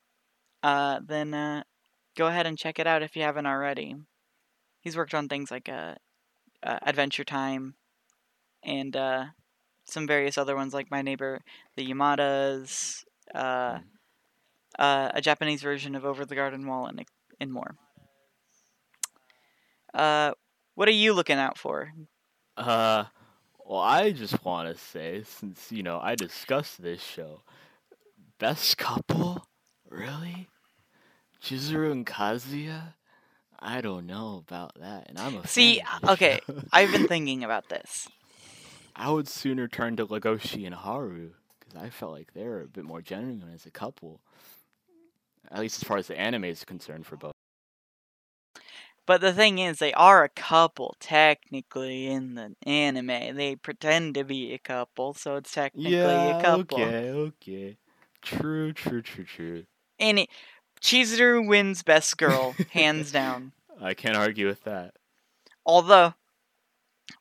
Speaker 5: uh, then uh, go ahead and check it out if you haven't already. He's worked on things like uh, uh, Adventure Time and uh, some various other ones like My Neighbor the Yamadas, uh,
Speaker 2: Mm.
Speaker 5: uh, a Japanese version of Over the Garden Wall, and, and more. Uh, what are you looking out for?
Speaker 2: Uh, well, I just want to say, since you know I discussed this show, best couple, really, Chizuru and Kazuya. I don't know about that, and I'm a
Speaker 5: See,
Speaker 2: fan of
Speaker 5: okay. I've been [LAUGHS] thinking about this.
Speaker 2: I would sooner turn to Legoshi and Haru because I felt like they were a bit more genuine as a couple. At least as far as the anime is concerned for both.
Speaker 5: But the thing is, they are a couple technically in the anime. They pretend to be a couple, so it's technically a couple.
Speaker 2: okay, okay. True, true, true, true.
Speaker 5: Any Chizuru wins best girl, hands [LAUGHS] down.
Speaker 2: I can't argue with that.
Speaker 5: Although,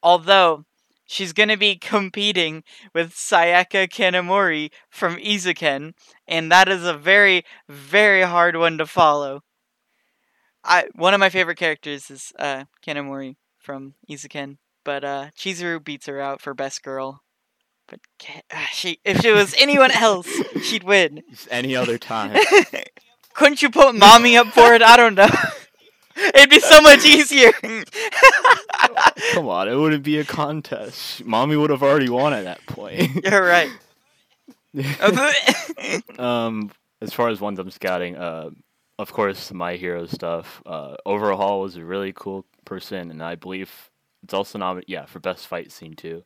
Speaker 5: although she's gonna be competing with Sayaka Kanamori from Eizouken, and that is a very, very hard one to follow. I one of my favorite characters is uh, Kanamori from Eizouken, but uh, Chizuru beats her out for best girl. But ah, she, if it was anyone else, she'd win. [LAUGHS]
Speaker 2: Any other time. [LAUGHS]
Speaker 5: Couldn't you put mommy up for it? I don't know. [LAUGHS] It'd be so much easier. [LAUGHS]
Speaker 2: Come on, it wouldn't be a contest. Mommy would have already won at that point. [LAUGHS]
Speaker 5: You're right. [LAUGHS]
Speaker 2: um, as far as ones I'm scouting, uh, of course, my hero stuff. Uh, Overhaul was a really cool person, and I believe it's also nominated, yeah, for best fight scene too.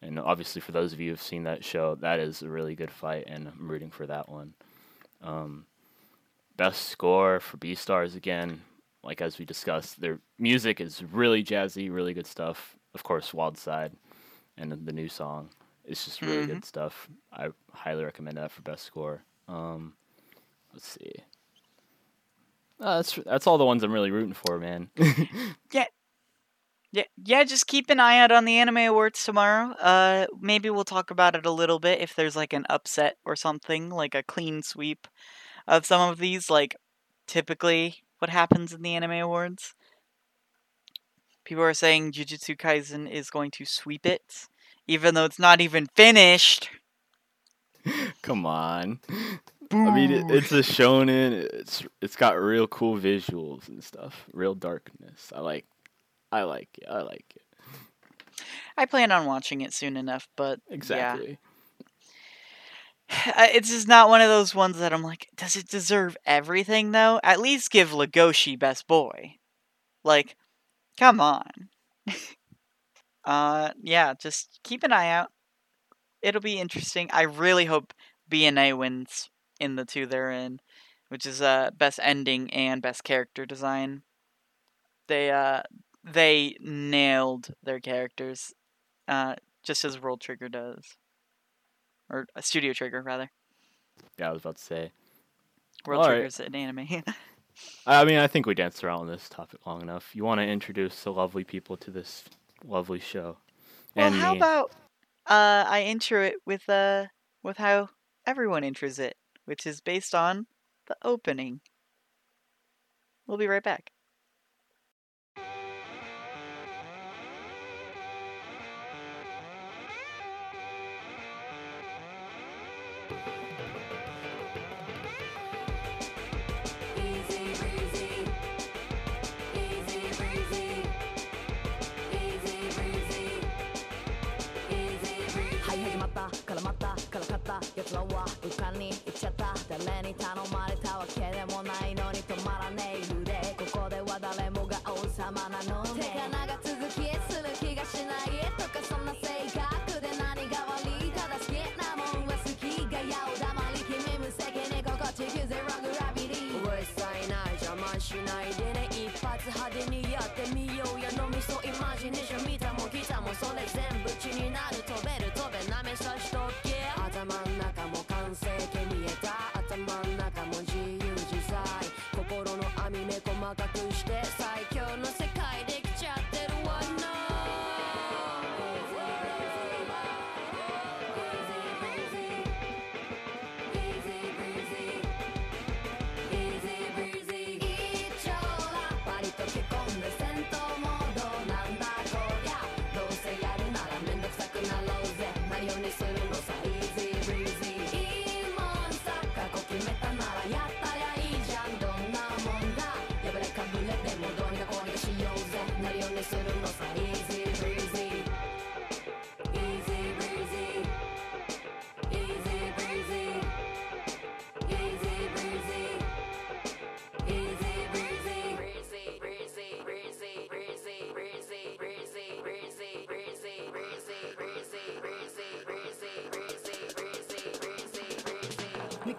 Speaker 2: And obviously, for those of you who've seen that show, that is a really good fight, and I'm rooting for that one. Um, best score for Beastars again, like as we discussed, their music is really jazzy, really good stuff. Of course, Wild Side, and the new song. It's just really good stuff. I highly recommend that for best score. Um, let's see. Uh, that's that's all the ones I'm really rooting for, man. [LAUGHS]
Speaker 5: yeah, yeah. Just keep an eye out on the Anime Awards tomorrow. Uh, maybe we'll talk about it a little bit if there's like an upset or something, like a clean sweep of some of these. Like typically, what happens in the Anime Awards? People are saying Jujutsu Kaisen is going to sweep it, even though it's not even finished. [LAUGHS]
Speaker 2: Come on. I mean, it, it's a shonen. It's it's got real cool visuals and stuff. Real darkness. I like. I like it. I like it.
Speaker 5: I plan on watching it soon enough, but
Speaker 2: Exactly.
Speaker 5: yeah, it's just not one of those ones that I'm like, does it deserve everything though? At least give Legoshi best boy. Like, come on. [LAUGHS] uh, yeah, just keep an eye out. It'll be interesting. I really hope BNA wins in the two they're in, which is uh best ending and best character design. They uh they nailed their characters, uh, just as World Trigger does, or a Studio Trigger rather.
Speaker 2: Yeah, I was about to say.
Speaker 5: World
Speaker 2: Alright.
Speaker 5: Trigger's an anime. [LAUGHS]
Speaker 2: I mean, I think we danced around this topic long enough. You want to introduce the lovely people to this lovely show?
Speaker 5: well,
Speaker 2: and
Speaker 5: how
Speaker 2: me.
Speaker 5: about uh I intro it with uh with how everyone intros it, which is based on the opening. We'll be right back.
Speaker 6: 奴らは浮かに行っちゃった。誰に頼まれたわけでもないのに止まらねえ腕ここでは誰もが王様なの手が長続きする気がしないとかそんな性格で何が悪い。ただ好きなもんは好きがやお黙り君無責任心地ゼログラビリー。うるさいな邪魔しないでね。一発派手にやってみようや脳みそイマジネーション見たも来たもそれ全部血になる。飛べる飛べなめさしとけ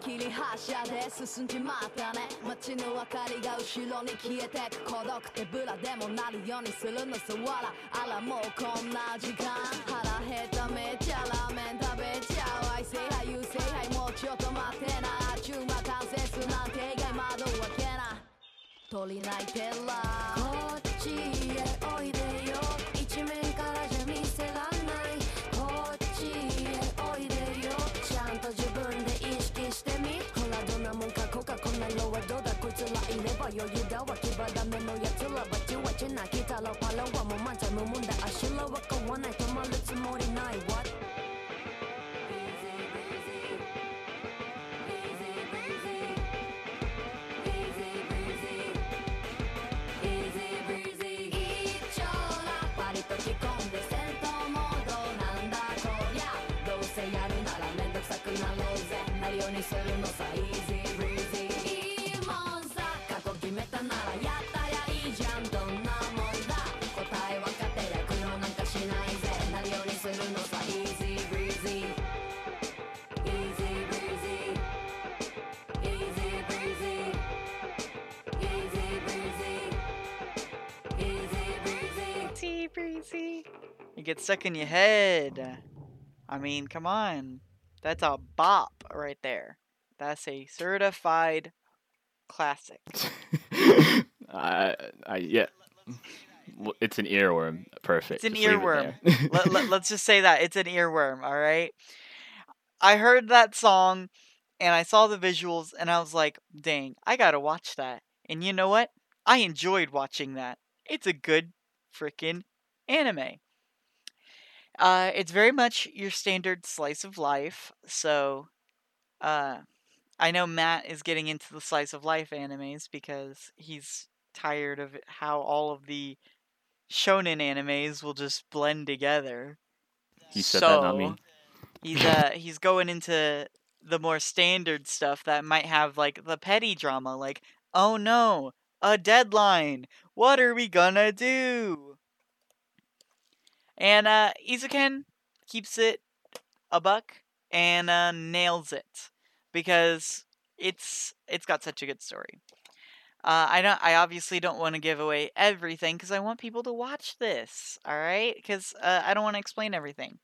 Speaker 6: 切り発車で進んじまったね街の明かりが後ろに消えてく孤独てぶらでもなるようにするのさ。わらあらもうこんな時間腹減っためっちゃラーメン食べちゃ I say hi you say hi もうちょっと待ってな。あちゅう間完成すなんて意外窓開けな。鳥鳴いてらこっちへおいで。は余裕だわ牙ダメのやつらはじわじなきたらパラはもう漫才のもんだあしらは買わない止まるつもりない What? するのさイージー breezy
Speaker 5: Sea breezy. It gets stuck in your head. I mean, come on. That's a bop right there. That's a certified classic. [LAUGHS]
Speaker 2: I, I, yeah. It's an earworm. Perfect.
Speaker 5: It's an
Speaker 2: Just leave it
Speaker 5: earworm. let, let, let's just say that it's an earworm, all right? I heard that song and I saw the visuals and I was like, dang, I gotta watch that. And you know what? I enjoyed watching that. It's a good freaking anime. Uh, it's very much your standard slice of life. So, uh, I know Matt is getting into the slice of life animes because he's tired of how all of the shonen animes will just blend together.
Speaker 2: He said that, not me.
Speaker 5: He's uh he's going into the more standard stuff that might have like the petty drama, like oh no, a deadline. What are we gonna do? And uh keeps it a buck and uh, nails it because it's it's got such a good story. Uh, I don't. I obviously don't want to give away everything because I want people to watch this. All right, because uh, I don't want to explain everything.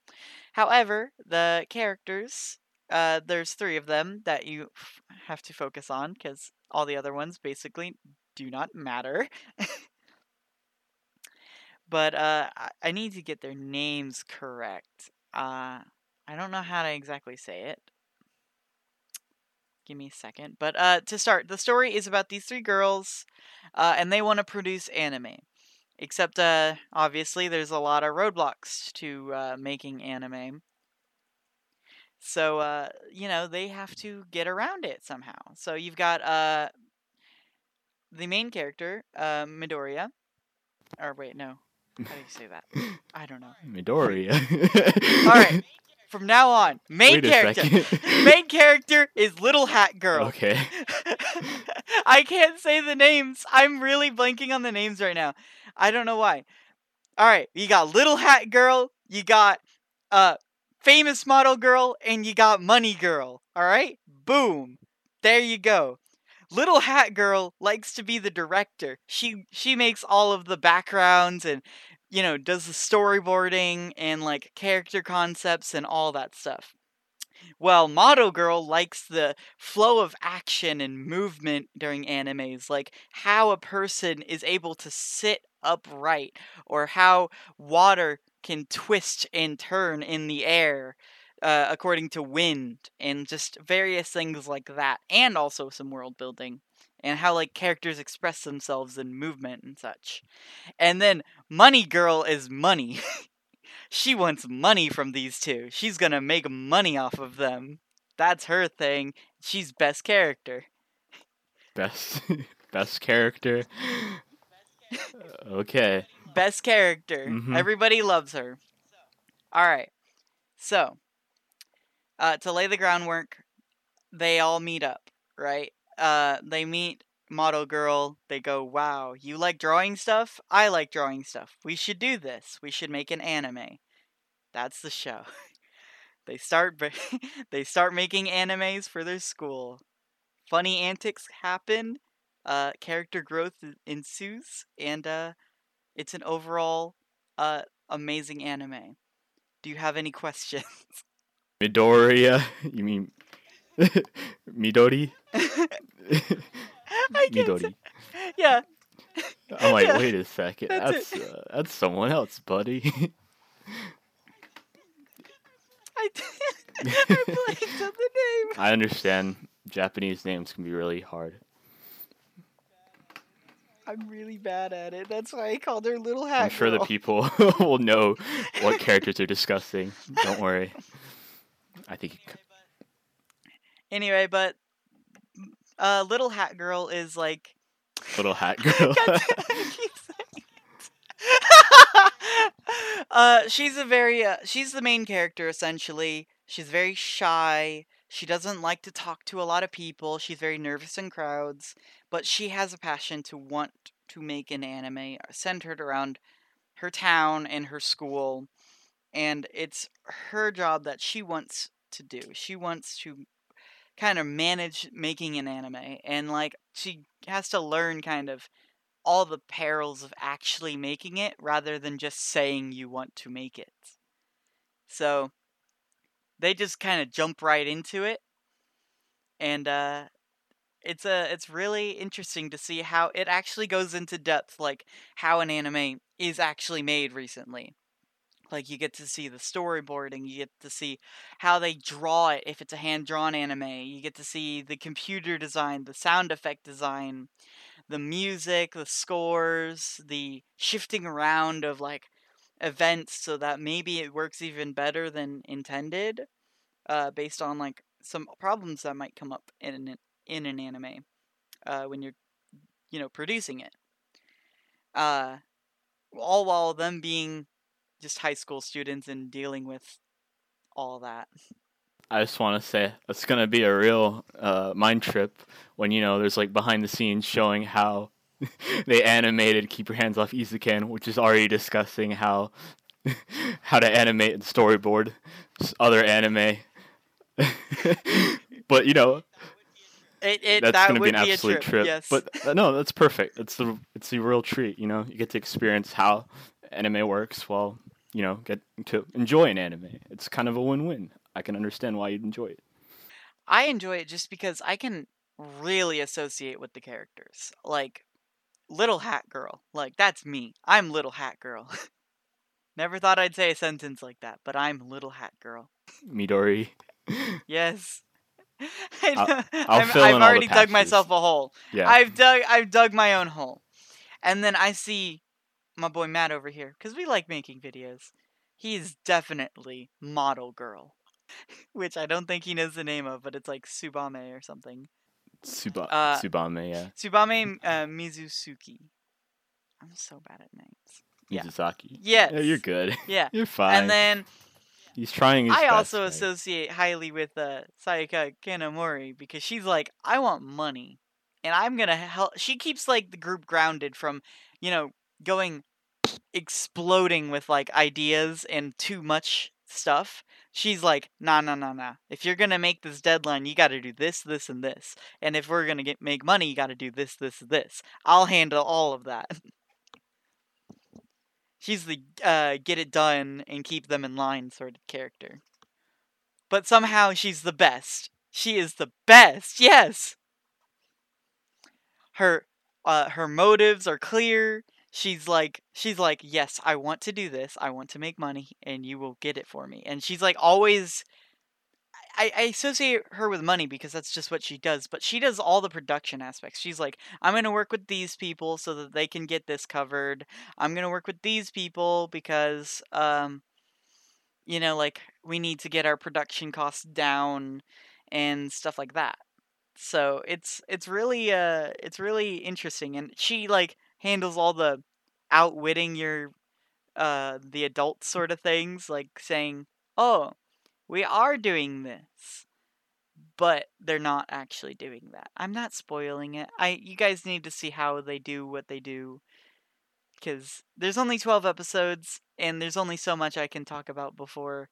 Speaker 5: However, the characters, uh, there's three of them that you have to focus on because all the other ones basically do not matter. [LAUGHS] but uh, I- need to get their names correct. Uh, I don't know how to exactly say it. Give me a second. But uh, to start, the story is about these three girls, uh, and they want to produce anime. Except, uh, obviously, there's a lot of roadblocks to uh, making anime. So, you know, they have to get around it somehow. So you've got the main character, Midoriya. Or wait, no. How do you say that? [LAUGHS] I don't know.
Speaker 2: Midoriya. [LAUGHS]
Speaker 5: All right. From now on, main
Speaker 2: Wait a
Speaker 5: character.
Speaker 2: second. [LAUGHS]
Speaker 5: main character is Little Hat Girl.
Speaker 2: Okay.
Speaker 5: I can't say the names. I'm really blanking on the names right now. I don't know why. All right, you got Little Hat Girl, you got uh famous model girl, and you got money girl. All right? Boom. There you go. Little Hat Girl likes to be the director. She she makes all of the backgrounds and you know, does the storyboarding and like character concepts and all that stuff. Well, Model Girl likes the flow of action and movement during animes, like how a person is able to sit upright or how water can twist and turn in the air uh, according to wind and just various things like that, and also some world building and how like characters express themselves in movement and such. And then Money Girl is money. [LAUGHS] she wants money from these two. She's gonna make money off of them. That's her thing. She's best character.
Speaker 2: Best [LAUGHS] best character. okay.
Speaker 5: Best character.
Speaker 2: Mhm.
Speaker 5: Everybody loves her. All right. So, uh, to lay the groundwork, they all meet up, right? Uh, they meet model girl. They go, "Wow, you like drawing stuff? I like drawing stuff. We should do this. We should make an anime." That's the show. [LAUGHS] they start [LAUGHS] they start making animes for their school. Funny antics happen. Uh, character growth ensues, and uh, it's an overall uh, amazing anime. Do you have any [LAUGHS] questions?
Speaker 2: Midoriya. You mean [LAUGHS] Midori? [LAUGHS] Midori.
Speaker 5: say- Yeah. [LAUGHS]
Speaker 2: I'm like,
Speaker 5: Yeah,
Speaker 2: wait a second,
Speaker 5: that's
Speaker 2: that's uh, that's someone else, buddy.
Speaker 5: I, I blanked on the name.
Speaker 2: I understand Japanese names can be really hard.
Speaker 5: I'm really bad at it. That's why I called her Little Hat
Speaker 2: I'm sure the people will know what characters are discussing. Don't worry. I think
Speaker 5: Anyway, but uh, Little Hat Girl is like.
Speaker 2: little hat [LAUGHS] girl.
Speaker 5: God damn it, [LAUGHS] I keep saying it. [LAUGHS] uh, she's a very. Uh, she's the main character essentially. She's very shy. She doesn't like to talk to a lot of people. She's very nervous in crowds, but she has a passion to want to make an anime centered around her town and her school. And it's her job that she wants to do. She wants to kind of manage making an anime and like she has to learn kind of all the perils of actually making it rather than just saying you want to make it. So they just kind of jump right into it and uh it's a it's really interesting to see how it actually goes into depth like how an anime is actually made recently like you get to see the storyboarding you get to see how they draw it if it's a hand drawn anime you get to see the computer design the sound effect design the music the scores the shifting around of like events so that maybe it works even better than intended uh, based on like some problems that might come up in an, in an anime uh, when you're you know producing it. Uh, all while them being just high school students and dealing with all that
Speaker 2: I just want to say it's gonna be a real uh, mind trip when you know there's like behind the scenes showing how [LAUGHS] they animated "Keep Your Hands Off Eizouken," which is already discussing how [LAUGHS] how to animate and storyboard other anime. [LAUGHS] but you know
Speaker 5: it, it
Speaker 2: that's
Speaker 5: that
Speaker 2: gonna be an
Speaker 5: be a
Speaker 2: absolute
Speaker 5: trip,
Speaker 2: trip.
Speaker 5: yes
Speaker 2: But uh, no, that's perfect. It's the it's the real treat. You know, you get to experience how anime works while you know get to enjoy an anime. It's kind of a win-win. I can understand why you'd enjoy it.
Speaker 5: I enjoy it just because I can really associate with the characters. Like Little Hat Girl. Like that's me. I'm Little Hat Girl. [LAUGHS] Never thought I'd say a sentence like that, but I'm Little Hat Girl.
Speaker 2: Midori.
Speaker 5: Yes. [LAUGHS] I
Speaker 2: I'll-
Speaker 5: know.
Speaker 2: I'll
Speaker 5: I'm-
Speaker 2: fill
Speaker 5: I've
Speaker 2: in all the
Speaker 5: already dug myself a hole.
Speaker 2: Yeah.
Speaker 5: I've dug I've dug my own hole. And then I see my boy Matt over here cuz we like making videos. He's definitely model girl. [LAUGHS] Which I don't think he knows the name of, but it's like Subame or something.
Speaker 2: Suba-
Speaker 5: uh,
Speaker 2: Subame, yeah.
Speaker 5: Subame [LAUGHS] uh, Mizusuki. I'm so bad at names. yeah.
Speaker 2: Mizusaki.
Speaker 5: Yes.
Speaker 2: Yeah, you're good. [LAUGHS]
Speaker 5: Yeah.
Speaker 2: You're fine.
Speaker 5: And then
Speaker 2: He's trying his
Speaker 5: I
Speaker 2: best,
Speaker 5: also
Speaker 2: right?
Speaker 5: associate highly with uh, Sayaka Kanamori because she's like, I want money, and I'm gonna help. She keeps like the group grounded from, you know, going exploding with like ideas and too much stuff. She's like, nah, nah, nah, nah. If you're gonna make this deadline, you got to do this, this, and this. And if we're gonna get make money, you got to do this, this, this. I'll handle all of that. [LAUGHS] She's the uh, get it done and keep them in line sort of character. But somehow she's the best. She is the best. Yes. Her uh, her motives are clear. She's like she's like, "Yes, I want to do this. I want to make money and you will get it for me." And she's like always I, I associate her with money because that's just what she does, but she does all the production aspects. She's like, I'm going to work with these people so that they can get this covered. I'm going to work with these people because, um, you know, like we need to get our production costs down and stuff like that. So it's it's really uh it's really interesting, and she like handles all the outwitting your uh the adult sort of things, like saying, "Oh, we are doing this." But they're not actually doing that. I'm not spoiling it. I you guys need to see how they do what they do cuz there's only 12 episodes and there's only so much I can talk about before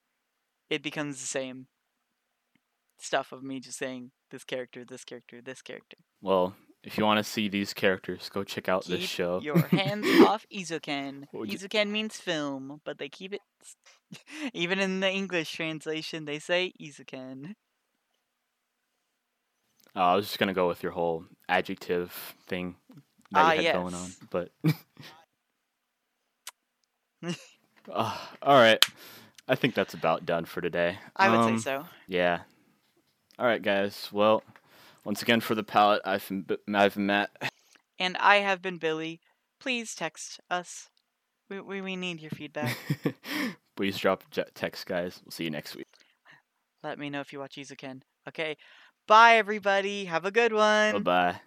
Speaker 5: it becomes the same stuff of me just saying this character, this character, this character.
Speaker 2: Well, if you want to see these characters, go check out this
Speaker 5: Keep
Speaker 2: show.
Speaker 5: Your hands [LAUGHS] off
Speaker 2: Eizouken. Would
Speaker 5: Eizouken means film, but they keep it. [LAUGHS] Even in the English translation, they say Eizouken.
Speaker 2: Uh, I was just gonna go with your whole adjective thing that
Speaker 5: Ah,
Speaker 2: you had going on, but. [LAUGHS] uh, all right, I think that's about done for today.
Speaker 5: I would
Speaker 2: Um,
Speaker 5: say so.
Speaker 2: Yeah. All right, guys. Well, once again for the Palate, I've been, I've been Matt. [LAUGHS]
Speaker 5: And I have been Billy. Please text us. We, we, we need your feedback.
Speaker 2: Please drop text, guys. We'll see you next week.
Speaker 5: Let me know if you watch Eizouken. Okay. Bye, everybody. Have a good one.
Speaker 2: Bye bye.